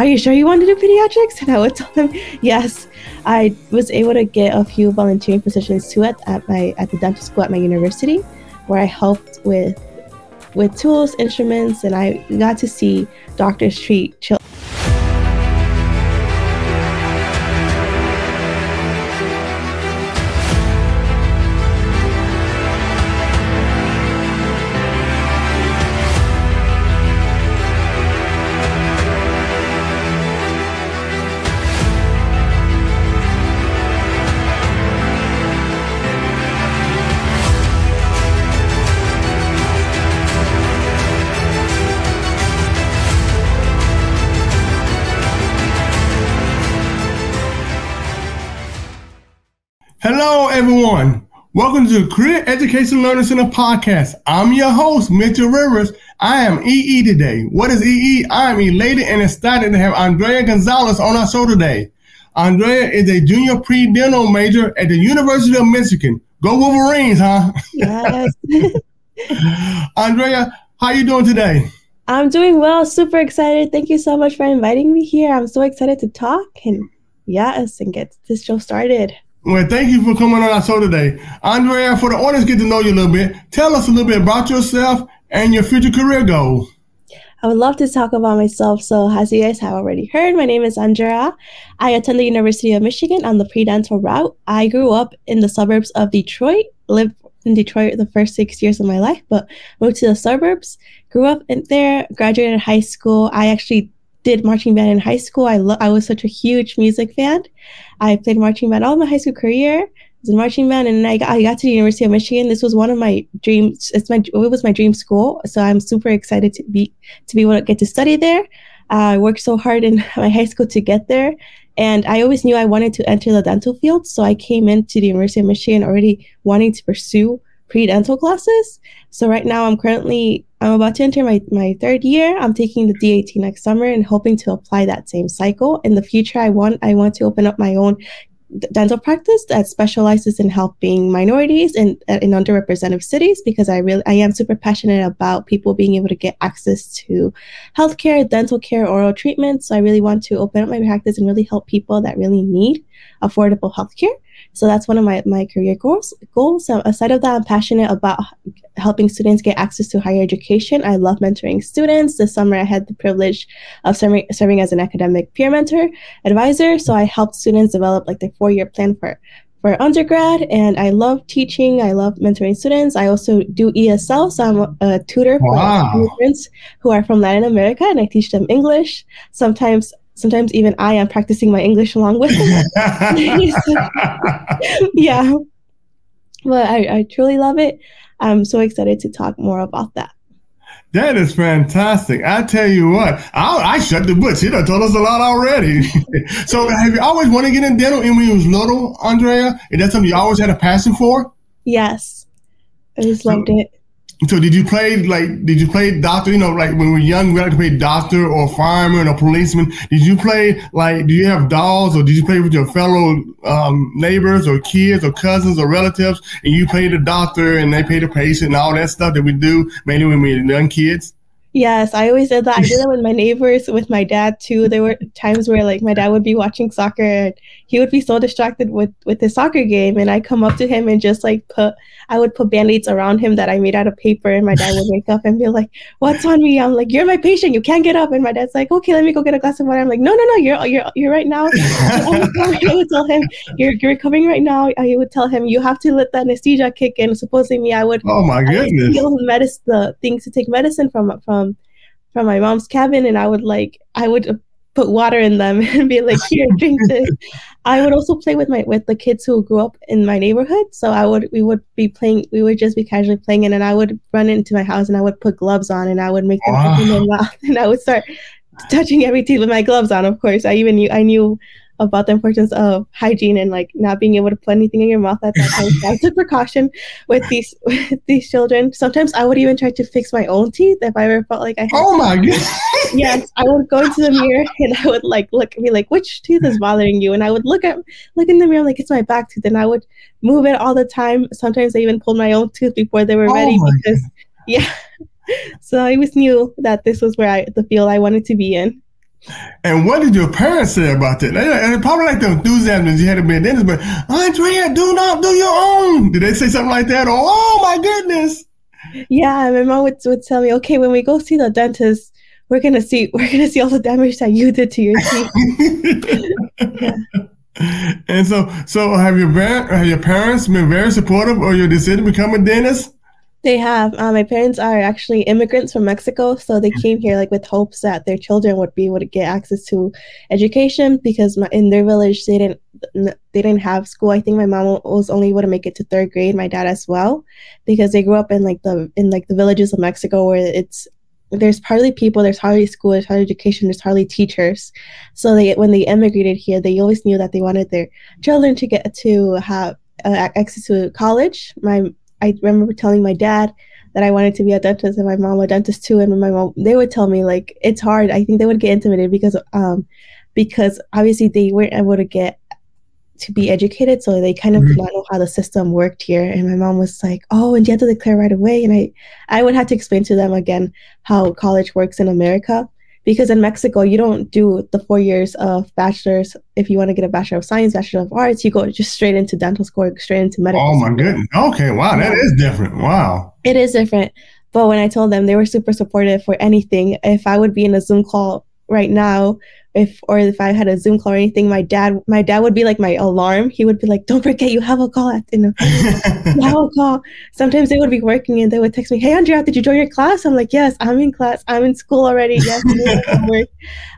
are you sure you want to do pediatrics? And I would tell them, yes. I was able to get a few volunteering positions too at, at my at the dental school at my university, where I helped with with tools, instruments, and I got to see doctors treat children. Hello, everyone. Welcome to the Career Education Learning Center podcast. I'm your host, Mitchell Rivers. I am EE today. What is EE? I am elated and excited to have Andrea Gonzalez on our show today. Andrea is a junior pre-dental major at the University of Michigan. Go Wolverines, huh? Yes. Andrea, how are you doing today? I'm doing well. Super excited. Thank you so much for inviting me here. I'm so excited to talk and yes, and get this show started. Well, thank you for coming on our show today. Andrea, for the audience get to know you a little bit, tell us a little bit about yourself and your future career goals. I would love to talk about myself. So, as you guys have already heard, my name is Andrea. I attend the University of Michigan on the pre-dental route. I grew up in the suburbs of Detroit, lived in Detroit the first six years of my life, but moved to the suburbs, grew up in there, graduated high school. I actually did marching band in high school. I lo- I was such a huge music fan. I played marching band all my high school career. I was in marching band, and I got, I got to the University of Michigan. This was one of my dreams. It's my it was my dream school, so I'm super excited to be to be able to get to study there. Uh, I worked so hard in my high school to get there, and I always knew I wanted to enter the dental field. So I came into the University of Michigan already wanting to pursue pre-dental classes. So right now I'm currently I'm about to enter my, my third year. I'm taking the DAT next summer and hoping to apply that same cycle. In the future, I want I want to open up my own dental practice that specializes in helping minorities in in underrepresented cities because I really I am super passionate about people being able to get access to healthcare, dental care, oral treatment. So I really want to open up my practice and really help people that really need affordable healthcare. So that's one of my, my career goals. Goals. So aside of that, I'm passionate about helping students get access to higher education. I love mentoring students. This summer, I had the privilege of serving, serving as an academic peer mentor advisor. So I helped students develop like their four year plan for for undergrad and I love teaching. I love mentoring students. I also do ESL, so I'm a tutor wow. for immigrants who are from Latin America and I teach them English. Sometimes sometimes even I am practicing my English along with them. yeah. But I, I truly love it. I'm so excited to talk more about that. That is fantastic. I tell you what, I, I shut the books. You done told us a lot already. so have you always wanted to get in dental and when you was little, Andrea? Is that something you always had a passion for? Yes. I just loved so, it. So did you play like did you play doctor? You know, like when we were young, we had to play doctor or fireman or policeman. Did you play like do you have dolls or did you play with your fellow um, neighbors or kids or cousins or relatives and you play the doctor and they pay the patient and all that stuff that we do mainly when we were young kids? Yes, I always did that. I did that with my neighbors, with my dad too. There were times where like my dad would be watching soccer and he would be so distracted with with his soccer game and I come up to him and just like put I would put band-aids around him that I made out of paper and my dad would wake up and be like, What's on me? I'm like, You're my patient, you can't get up and my dad's like, Okay, let me go get a glass of water. I'm like, No, no, no, you're you're you're right now. Oh I would tell him, You're you're recovering right now. I would tell him you have to let the anesthesia kick in. Supposedly me, I would Oh my goodness. medicine the things to take medicine from from from my mom's cabin and I would like I would put water in them and be like, here, drink this. I would also play with my with the kids who grew up in my neighborhood. So I would we would be playing we would just be casually playing and then I would run into my house and I would put gloves on and I would make them wow. open their mouth and I would start touching every teeth with my gloves on, of course. I even knew I knew about the importance of hygiene and like not being able to put anything in your mouth at that time. So I took precaution with these with these children. Sometimes I would even try to fix my own teeth if I ever felt like I had. Oh my god! yes, I would go into the mirror and I would like look at me like which tooth is bothering you, and I would look at look in the mirror like it's my back tooth, and I would move it all the time. Sometimes I even pulled my own tooth before they were oh ready because god. yeah. so I always knew that this was where I the field I wanted to be in. And what did your parents say about that? They, probably like the enthusiasm that you had to be a dentist, but Andrea, do not do your own. Did they say something like that? Or, oh my goodness. Yeah, my mom would, would tell me, okay, when we go see the dentist, we're gonna see we're gonna see all the damage that you did to your teeth. yeah. And so, so have your have your parents been very supportive of your decision to become a dentist? They have. Uh, my parents are actually immigrants from Mexico, so they came here like with hopes that their children would be able to get access to education because my, in their village they didn't they didn't have school. I think my mom was only able to make it to third grade. My dad as well, because they grew up in like the in like the villages of Mexico where it's there's hardly people, there's hardly school, there's hardly education, there's hardly teachers. So they when they immigrated here, they always knew that they wanted their children to get to have uh, access to college. My I remember telling my dad that I wanted to be a dentist and my mom a dentist too. And my mom, they would tell me like, it's hard. I think they would get intimidated because, um, because obviously they weren't able to get to be educated. So they kind of mm-hmm. did not know how the system worked here. And my mom was like, oh, and you have to declare right away. And I, I would have to explain to them again how college works in America because in Mexico you don't do the four years of bachelor's. If you want to get a bachelor of science, bachelor of arts, you go just straight into dental school, straight into medical. Oh my school. goodness! Okay, wow, that is different. Wow, it is different. But when I told them, they were super supportive for anything. If I would be in a Zoom call right now if or if I had a Zoom call or anything, my dad my dad would be like my alarm. He would be like, "Don't forget, you have a call at you know, you have a call." Sometimes they would be working and they would text me, "Hey, Andrea, did you join your class?" I'm like, "Yes, I'm in class. I'm in school already. Yes, work."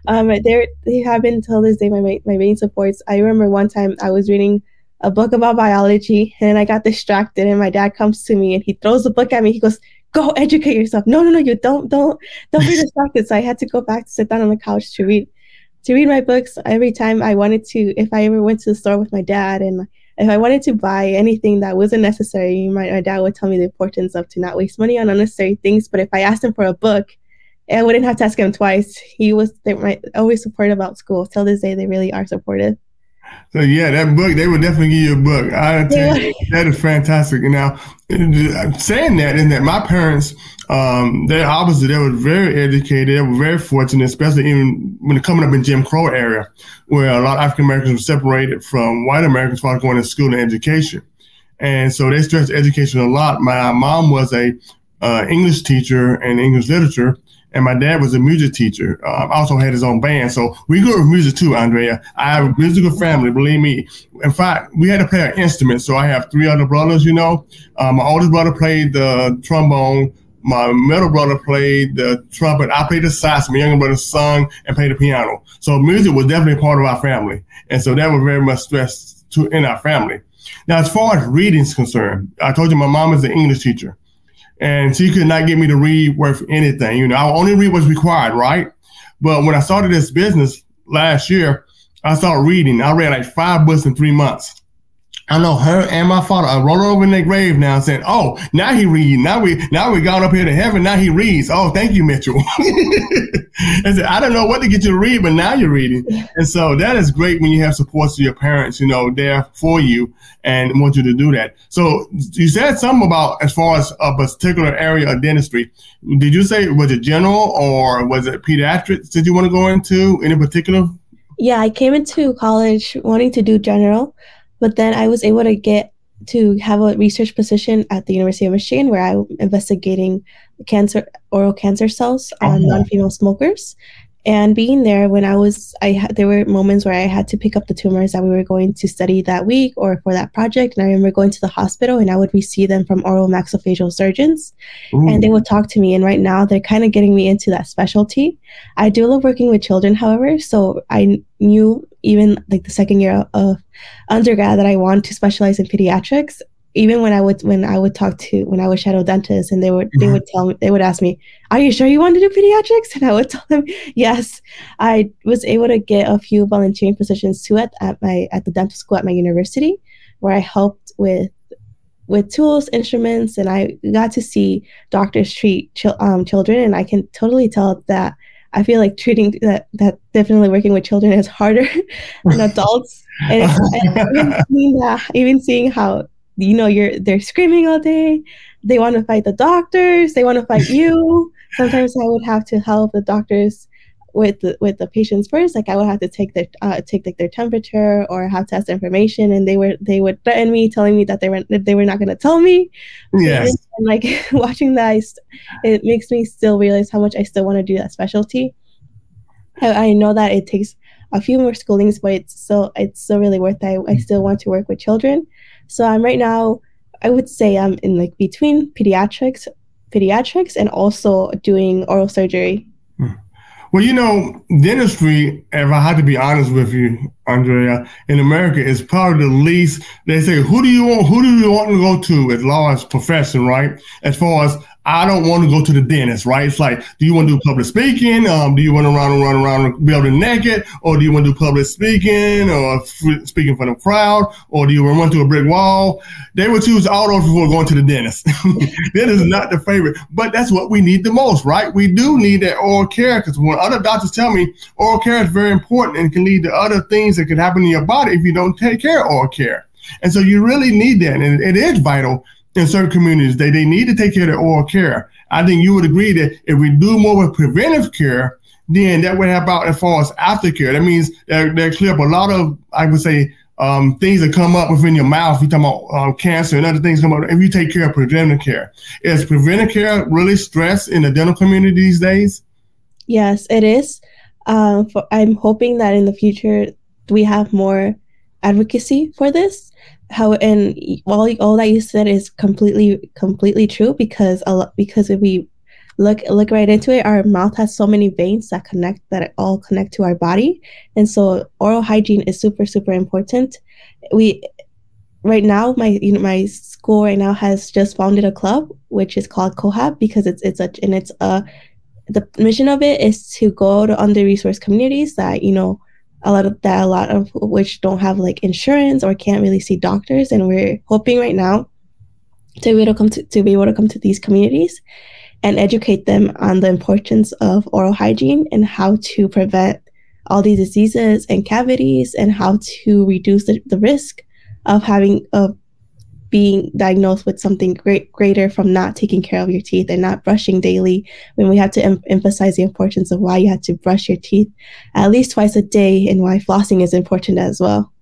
Um, they they have been until this day my my main supports. I remember one time I was reading a book about biology and I got distracted and my dad comes to me and he throws the book at me. He goes, go educate yourself. No, no, no, you don't, don't, don't be distracted. So I had to go back to sit down on the couch to read to read my books every time I wanted to. If I ever went to the store with my dad, and if I wanted to buy anything that wasn't necessary, my, my dad would tell me the importance of to not waste money on unnecessary things. But if I asked him for a book, I wouldn't have to ask him twice. He was they were always supportive about school. Till this day, they really are supportive. So yeah, that book they would definitely give you a book. I tell you, that is fantastic. Now, saying that is that my parents, um, they're obviously they were very educated. They were very fortunate, especially even when coming up in Jim Crow area, where a lot of African Americans were separated from white Americans while going to school and education, and so they stressed education a lot. My mom was a uh, English teacher and English literature and my dad was a music teacher. Uh, also had his own band, so we grew up with music too, Andrea. I have a musical family, believe me. In fact, we had to play an instrument. So I have three other brothers. You know, uh, my oldest brother played the trombone. My middle brother played the trumpet. I played the sax. My younger brother sung and played the piano. So music was definitely part of our family, and so that was very much stressed to in our family. Now, as far as reading is concerned, I told you my mom is an English teacher and she could not get me to read worth anything. You know, I only read what's required, right? But when I started this business last year, I started reading. I read like five books in three months. I know her and my father are rolling over in their grave now saying, Oh, now he reads. Now we now we got up here to heaven. Now he reads. Oh, thank you, Mitchell. and said, I don't know what to get you to read, but now you're reading. And so that is great when you have support to your parents, you know, there for you and want you to do that. So you said something about as far as a particular area of dentistry. Did you say was it general or was it pediatrics Did you want to go into any particular? Yeah, I came into college wanting to do general, but then I was able to get to have a research position at the University of Michigan where I'm investigating cancer oral cancer cells on uh-huh. non-female smokers and being there when i was i had there were moments where i had to pick up the tumors that we were going to study that week or for that project. And i remember going to the hospital and i would receive them from oral maxillofacial surgeons. Ooh. and they would talk to me. And right now they're kind of getting me into that specialty. I do love working with children however so i knew even like the second year of undergrad that i want to specialize in pediatrics even when I would when I would talk to when I was shadow dentist and they would they mm-hmm. would tell me they would ask me, Are you sure you want to do pediatrics? And I would tell them, Yes. I was able to get a few volunteering positions too at, at my at the dental school at my university where I helped with with tools, instruments, and I got to see doctors treat um, children, and I can totally tell that I feel like treating that that definitely working with children is harder than adults. And, and even, seeing that, even seeing how you know you're they're screaming all day they want to fight the doctors they want to fight you sometimes i would have to help the doctors with the, with the patients first. Like I would have to take their uh, take like their temperature or have test information, and they were they would threaten me, telling me that they were that they were not going to tell me. Yes. And like watching that, it makes me still realize how much I still want to do that specialty. I, I know that it takes a few more schoolings, but it's still it's still really worth it. I, I still want to work with children. So I'm right now. I would say I'm in like between pediatrics, pediatrics, and also doing oral surgery hmm. well, you know, dentistry, if I had to be honest with you, Andrea, in America is probably the least. They say, who do you want? Who do you want to go to as law as profession, right? As far as I don't want to go to the dentist, right? It's like, do you want to do public speaking? Um, do you want to run and run around building naked? Or do you want to do public speaking or f- speaking for the crowd? Or do you want to run to a brick wall? They would choose all those before going to the dentist. that is not the favorite, but that's what we need the most, right? We do need that oral care because when other doctors tell me oral care is very important and can lead to other things that can happen in your body if you don't take care of oral care. And so you really need that. And it is vital in certain communities they, they need to take care of their oral care. I think you would agree that if we do more with preventive care, then that would help out as far as aftercare. That means that, that clear up a lot of, I would say, um, things that come up within your mouth. You talking about um, cancer and other things come up. If you take care of preventive care, is preventive care really stressed in the dental community these days? Yes, it is. Um, for, I'm hoping that in the future we have more advocacy for this how and all all that you said is completely completely true because a lot because if we look look right into it our mouth has so many veins that connect that all connect to our body. And so oral hygiene is super super important. We right now my you know my school right now has just founded a club which is called cohab because it's it's a and it's a the mission of it is to go to under resourced communities that you know a lot of that a lot of which don't have like insurance or can't really see doctors and we're hoping right now to be able to come to, to be able to come to these communities and educate them on the importance of oral hygiene and how to prevent all these diseases and cavities and how to reduce the, the risk of having of being diagnosed with something great, greater from not taking care of your teeth and not brushing daily when we have to em- emphasize the importance of why you have to brush your teeth at least twice a day and why flossing is important as well.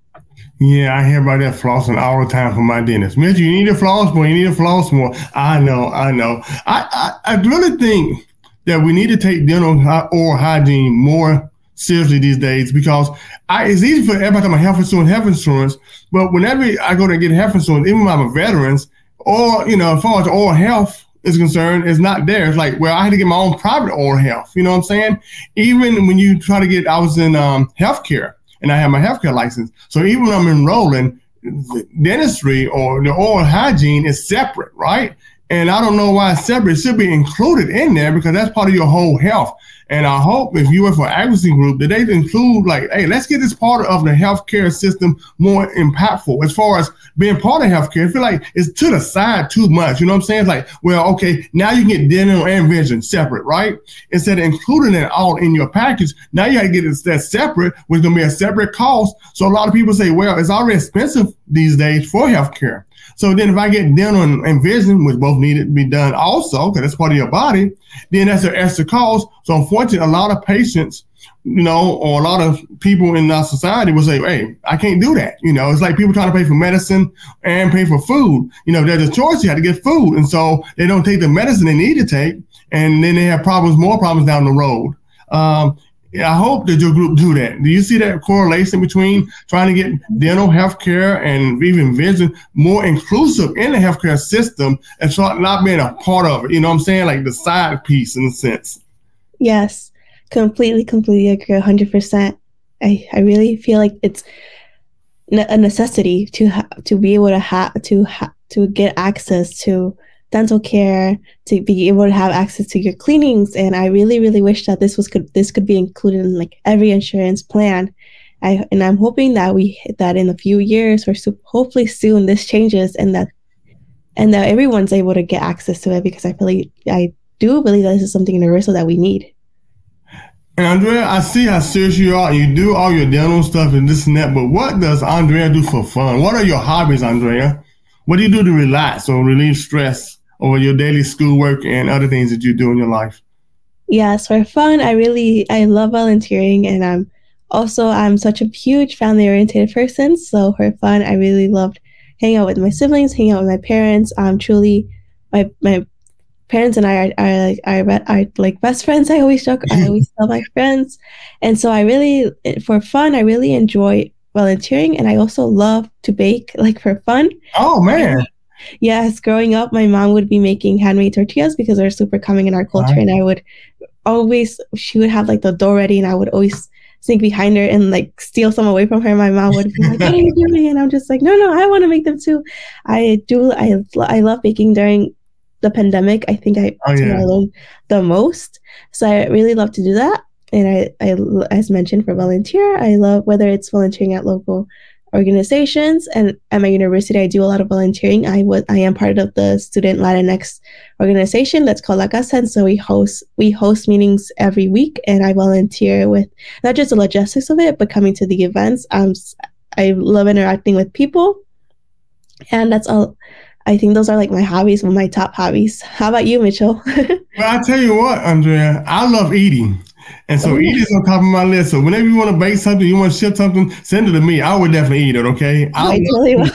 Yeah, I hear about that flossing all the time from my dentist. Mitch, you need to floss more. You need to floss more. I know, I know. I, I, I really think that we need to take dental uh, oral hygiene more seriously these days because I, it's easy for everybody to have health insurance, health insurance. But whenever I go to get health insurance, even when I'm a veteran, or you know, as far as oral health is concerned, it's not there. It's like, well, I had to get my own private oral health. You know what I'm saying? Even when you try to get, I was in um, healthcare and I have my healthcare license. So even when I'm enrolling, dentistry or the oral hygiene is separate, right? And I don't know why separate. It should be included in there because that's part of your whole health. And I hope if you were for advocacy group that they include like, hey, let's get this part of the healthcare system more impactful as far as being part of healthcare. I feel like it's to the side too much. You know what I'm saying? It's like, well, okay, now you get dental and vision separate, right? Instead of including it all in your package, now you got to get it that separate, which is gonna be a separate cost. So a lot of people say, well, it's already expensive these days for healthcare. So then if I get dental and, and vision, which both need to be done also, because that's part of your body, then that's an extra cost. So unfortunately, a lot of patients, you know, or a lot of people in our society will say, hey, I can't do that. You know, it's like people trying to pay for medicine and pay for food. You know, there's a choice, you have to get food. And so they don't take the medicine they need to take. And then they have problems, more problems down the road. Um, I hope that your group do that. Do you see that correlation between trying to get dental health care and even vision more inclusive in the healthcare system and start not being a part of it? You know what I'm saying? Like the side piece in a sense. Yes, completely, completely agree. 100%. I, I really feel like it's a necessity to ha- to be able to have to ha- to get access to dental care, to be able to have access to your cleanings. And I really, really wish that this was could this could be included in like every insurance plan. I and I'm hoping that we that in a few years or so, hopefully soon this changes and that and that everyone's able to get access to it because I believe I do believe that this is something universal that we need. And Andrea, I see how serious you are. You do all your dental stuff and this and that, but what does Andrea do for fun? What are your hobbies, Andrea? What do you do to relax or relieve stress? Or your daily schoolwork and other things that you do in your life? Yes, for fun, I really I love volunteering, and I'm also I'm such a huge family oriented person. So for fun, I really loved hanging out with my siblings, hanging out with my parents. Um, truly, my my parents and I are, are like are, are like best friends. I always joke. I always tell my friends, and so I really for fun, I really enjoy volunteering, and I also love to bake, like for fun. Oh man. Yes, growing up, my mom would be making handmade tortillas because they're super common in our culture, right. and I would always she would have like the dough ready, and I would always sneak behind her and like steal some away from her. My mom would be like, "What are you doing?" And I'm just like, "No, no, I want to make them too." I do. I I love baking during the pandemic. I think I, oh, yeah. I learned the most. So I really love to do that. And I, I, as mentioned, for volunteer, I love whether it's volunteering at local organizations. And at my university, I do a lot of volunteering. I was I am part of the student Latinx organization that's called La Casa. And so we host we host meetings every week, and I volunteer with not just the logistics of it, but coming to the events. Um, I love interacting with people, and that's all. I think those are like my hobbies, my top hobbies. How about you, Mitchell? well, I tell you what, Andrea, I love eating. And so eat is on top of my list. So whenever you want to bake something, you want to ship something, send it to me. I would definitely eat it. Okay. I, I totally am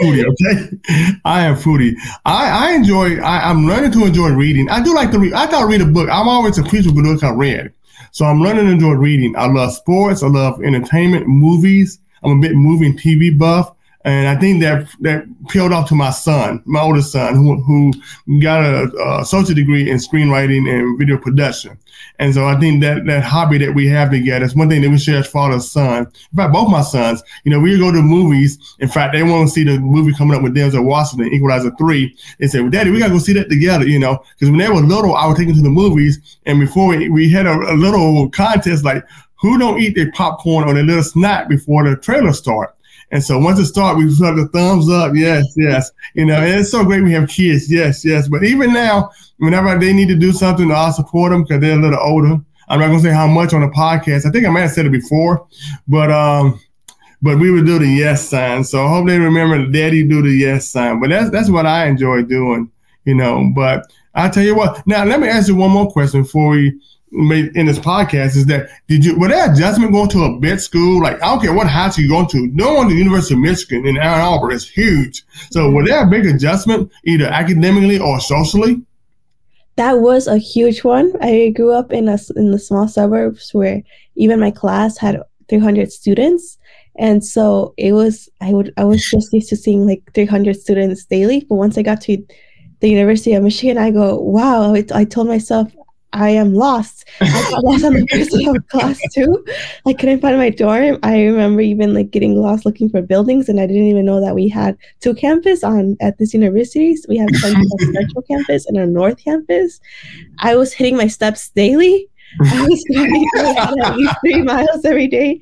foodie. Okay. I am foodie. I, I enjoy. I, am learning to enjoy reading. I do like to read. I thought read a book. I'm always a creature of book I read. So I'm learning to enjoy reading. I love sports. I love entertainment, movies. I'm a bit movie and TV buff. And I think that that peeled off to my son, my oldest son, who, who got a, a associate degree in screenwriting and video production. And so I think that that hobby that we have together is one thing that we share as father and son. In fact, both my sons, you know, we go to movies. In fact, they want to see the movie coming up with Denzel Washington, Equalizer 3. They say, well, Daddy, we got to go see that together, you know, because when they were little, I would take them to the movies. And before we, we had a, a little contest like, who don't eat their popcorn or their little snack before the trailer start? And so once it starts, we put the thumbs up. Yes, yes. You know, and it's so great we have kids. Yes, yes. But even now, whenever they need to do something, I'll support them because they're a little older. I'm not gonna say how much on the podcast. I think I might have said it before, but um, but we would do the yes sign. So I hope they remember the daddy do the yes sign. But that's that's what I enjoy doing, you know. But I tell you what. Now let me ask you one more question before we made in this podcast is that did you were that adjustment going to a bit school? Like I don't care what high school you're going to, no one at the University of Michigan in Ann Arbor is huge. So was there a big adjustment either academically or socially? That was a huge one. I grew up in a in the small suburbs where even my class had 300 students, and so it was I would I was just used to seeing like 300 students daily. But once I got to the University of Michigan, I go, wow! It, I told myself I am lost. I got lost on the first day of class too. I couldn't find my dorm. I remember even like getting lost looking for buildings, and I didn't even know that we had two campus on at this university. So we have a central campus and a north campus. I was hitting my steps daily. I was going at least three miles every day.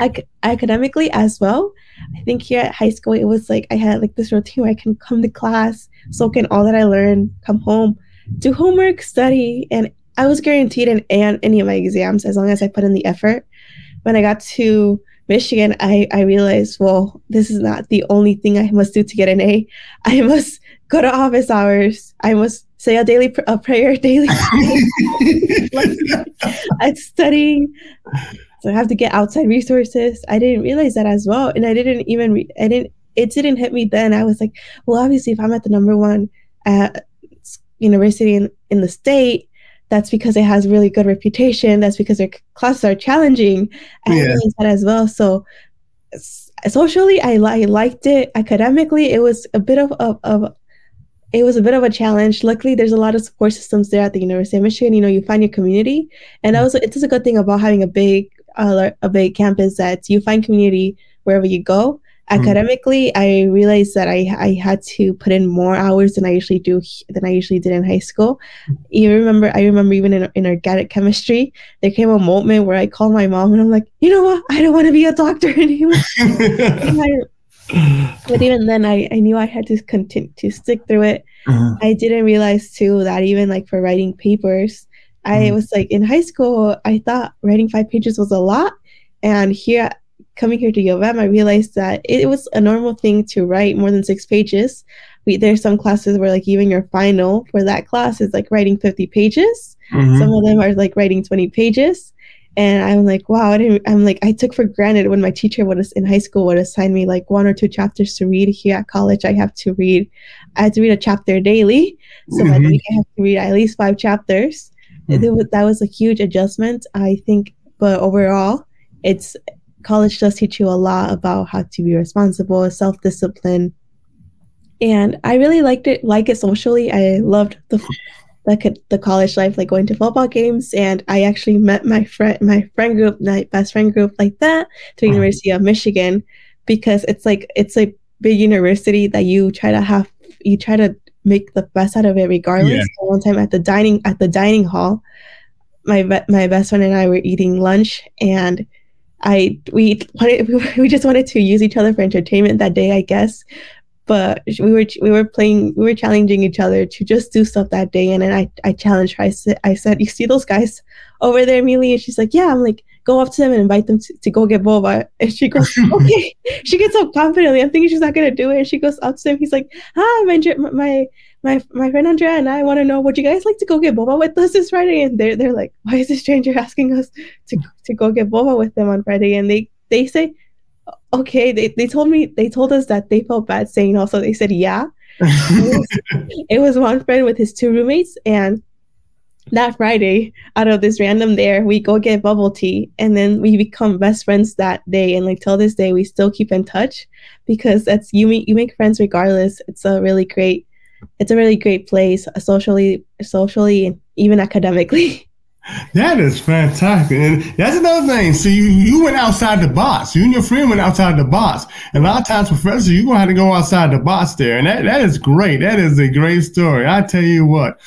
Ac- academically as well. I think here at high school it was like I had like this routine where I can come to class, soak in all that I learned, come home, do homework, study, and I was guaranteed an A on any of my exams as long as I put in the effort. When I got to Michigan, I, I realized, well, this is not the only thing I must do to get an A. I must go to office hours. I must say a daily pr- a prayer daily. I'm studying. So I have to get outside resources. I didn't realize that as well. And I didn't even, re- I didn't, it didn't hit me then. I was like, well, obviously, if I'm at the number one at university in, in the state, that's because it has really good reputation. That's because their classes are challenging. And yeah. that as well. So socially, I, I liked it. Academically, it was a bit of, of, of it was a bit of a challenge. Luckily, there's a lot of support systems there at the University of Michigan. You know, you find your community, and that was it is a good thing about having a big uh, a big campus that you find community wherever you go. Mm-hmm. academically i realized that I, I had to put in more hours than i usually do than i usually did in high school you remember i remember even in, in organic chemistry there came a moment where i called my mom and i'm like you know what i don't want to be a doctor anymore I, but even then I, I knew i had to continue to stick through it uh-huh. i didn't realize too that even like for writing papers i mm-hmm. was like in high school i thought writing five pages was a lot and here coming here to U of M, I realized that it was a normal thing to write more than six pages. We, there's some classes where like even your final for that class is like writing 50 pages. Mm-hmm. Some of them are like writing 20 pages. And I'm like, wow, I didn't, I'm like, I took for granted when my teacher would in high school would assign me like one or two chapters to read. Here at college, I have to read, I have to read a chapter daily. So mm-hmm. week I have to read at least five chapters. Mm-hmm. Was, that was a huge adjustment, I think. But overall, it's college does teach you a lot about how to be responsible, self discipline, and I really liked it. Like it socially, I loved the the the college life, like going to football games, and I actually met my friend, my friend group, my best friend group, like that, to. University of Michigan, because it's like it's a big university that you try to have, you try to make the best out of it, regardless. Yeah. One time at the dining at the dining hall, my my best friend and I were eating lunch, and I we wanted we just wanted to use each other for entertainment that day, I guess. But we were we were playing we were challenging each other to just do stuff that day. And then I, I challenged her. I said I said you see those guys over there Amelia and she's like yeah. I'm like go up to them and invite them to, to go get boba. And she goes okay. She gets up confidently. I'm thinking she's not gonna do it. And she goes up to him he's like hi my my my my friend Andrea and I want to know would you guys like to go get boba with us this Friday? And they're they're like why is this stranger asking us to to go get boba with them on Friday? And they they say okay they, they told me they told us that they felt bad saying also they said yeah. It, was, it was one friend with his two roommates and that friday out of this random there we go get bubble tea and then we become best friends that day. And like till this day we still keep in touch because that's you meet you make friends regardless. It's a really great it's a really great place uh, socially socially and even academically That is fantastic. And that's another thing. See, you, you went outside the box. You and your friend went outside the box. And a lot of times, professors, you're going to have to go outside the box there. And that, that is great. That is a great story. I tell you what,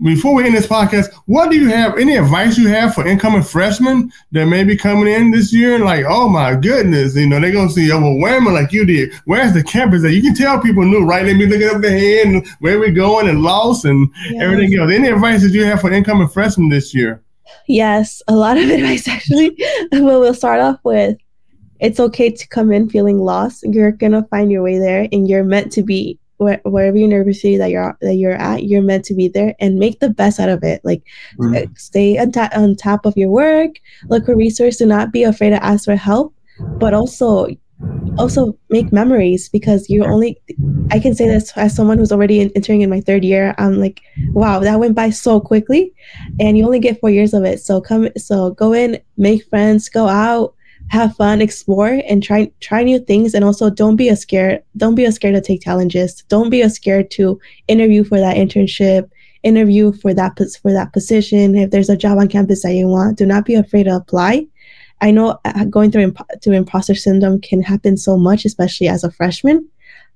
before we end this podcast, what do you have, any advice you have for incoming freshmen that may be coming in this year? And like, oh my goodness, you know, they're to see overwhelming like you did. Where's the campus that you can tell people new, right? They be looking up their head and where we're going and lost and yes. everything else. Any advice that you have for incoming freshmen this year? Yes, a lot of advice actually. but we'll start off with it's okay to come in feeling lost. You're gonna find your way there, and you're meant to be where, wherever university that you're that you're at. You're meant to be there and make the best out of it. Like mm. stay on, ta- on top of your work. Look for resources. Do not be afraid to ask for help, but also also make memories because you're only i can say this as someone who's already in, entering in my third year i'm like wow that went by so quickly and you only get four years of it so come so go in make friends go out have fun explore and try try new things and also don't be a scared don't be a scared to take challenges don't be a scared to interview for that internship interview for that for that position if there's a job on campus that you want do not be afraid to apply I know uh, going through imp- through imposter syndrome can happen so much, especially as a freshman.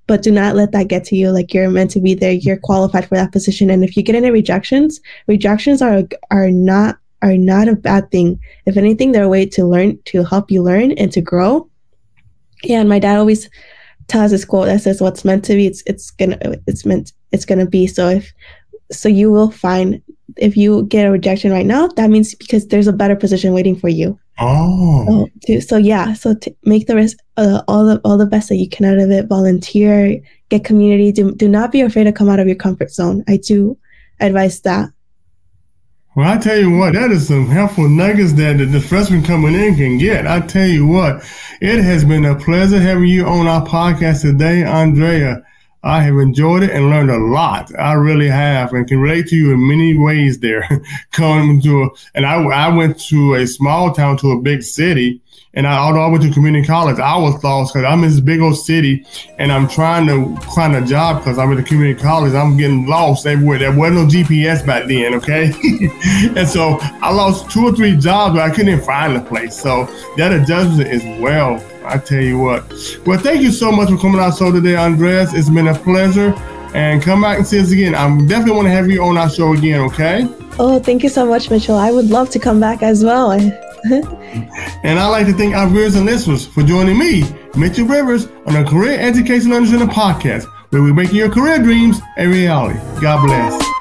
But do not let that get to you. Like you're meant to be there. You're qualified for that position. And if you get any rejections, rejections are are not are not a bad thing. If anything, they're a way to learn to help you learn and to grow. And my dad always tells this quote that says, "What's meant to be, it's it's gonna it's meant it's gonna be." So if so, you will find if you get a rejection right now, that means because there's a better position waiting for you. Oh. So, so yeah, so to make the rest uh, all the all the best that you can out of it. Volunteer, get community. Do do not be afraid to come out of your comfort zone. I do advise that. Well, I tell you what, that is some helpful nuggets that the, freshmen coming in can get. I tell you what, it has been a pleasure having you on our podcast today, Andrea. I have enjoyed it and learned a lot. I really have, and can relate to you in many ways. There, coming to, a, and I, I went to a small town to a big city, and I, although I went to community college, I was lost because I'm in this big old city, and I'm trying to find a job because I'm in the community college. I'm getting lost everywhere. There wasn't no GPS back then, okay, and so I lost two or three jobs, but I couldn't even find a place. So that adjustment is well I tell you what. Well, thank you so much for coming out show today, Andres. It's been a pleasure. And come back and see us again. I definitely want to have you on our show again, okay? Oh, thank you so much, Mitchell. I would love to come back as well. and I'd like to thank our viewers and listeners for joining me, Mitchell Rivers, on the Career Education Understanding Podcast, where we make your career dreams a reality. God bless.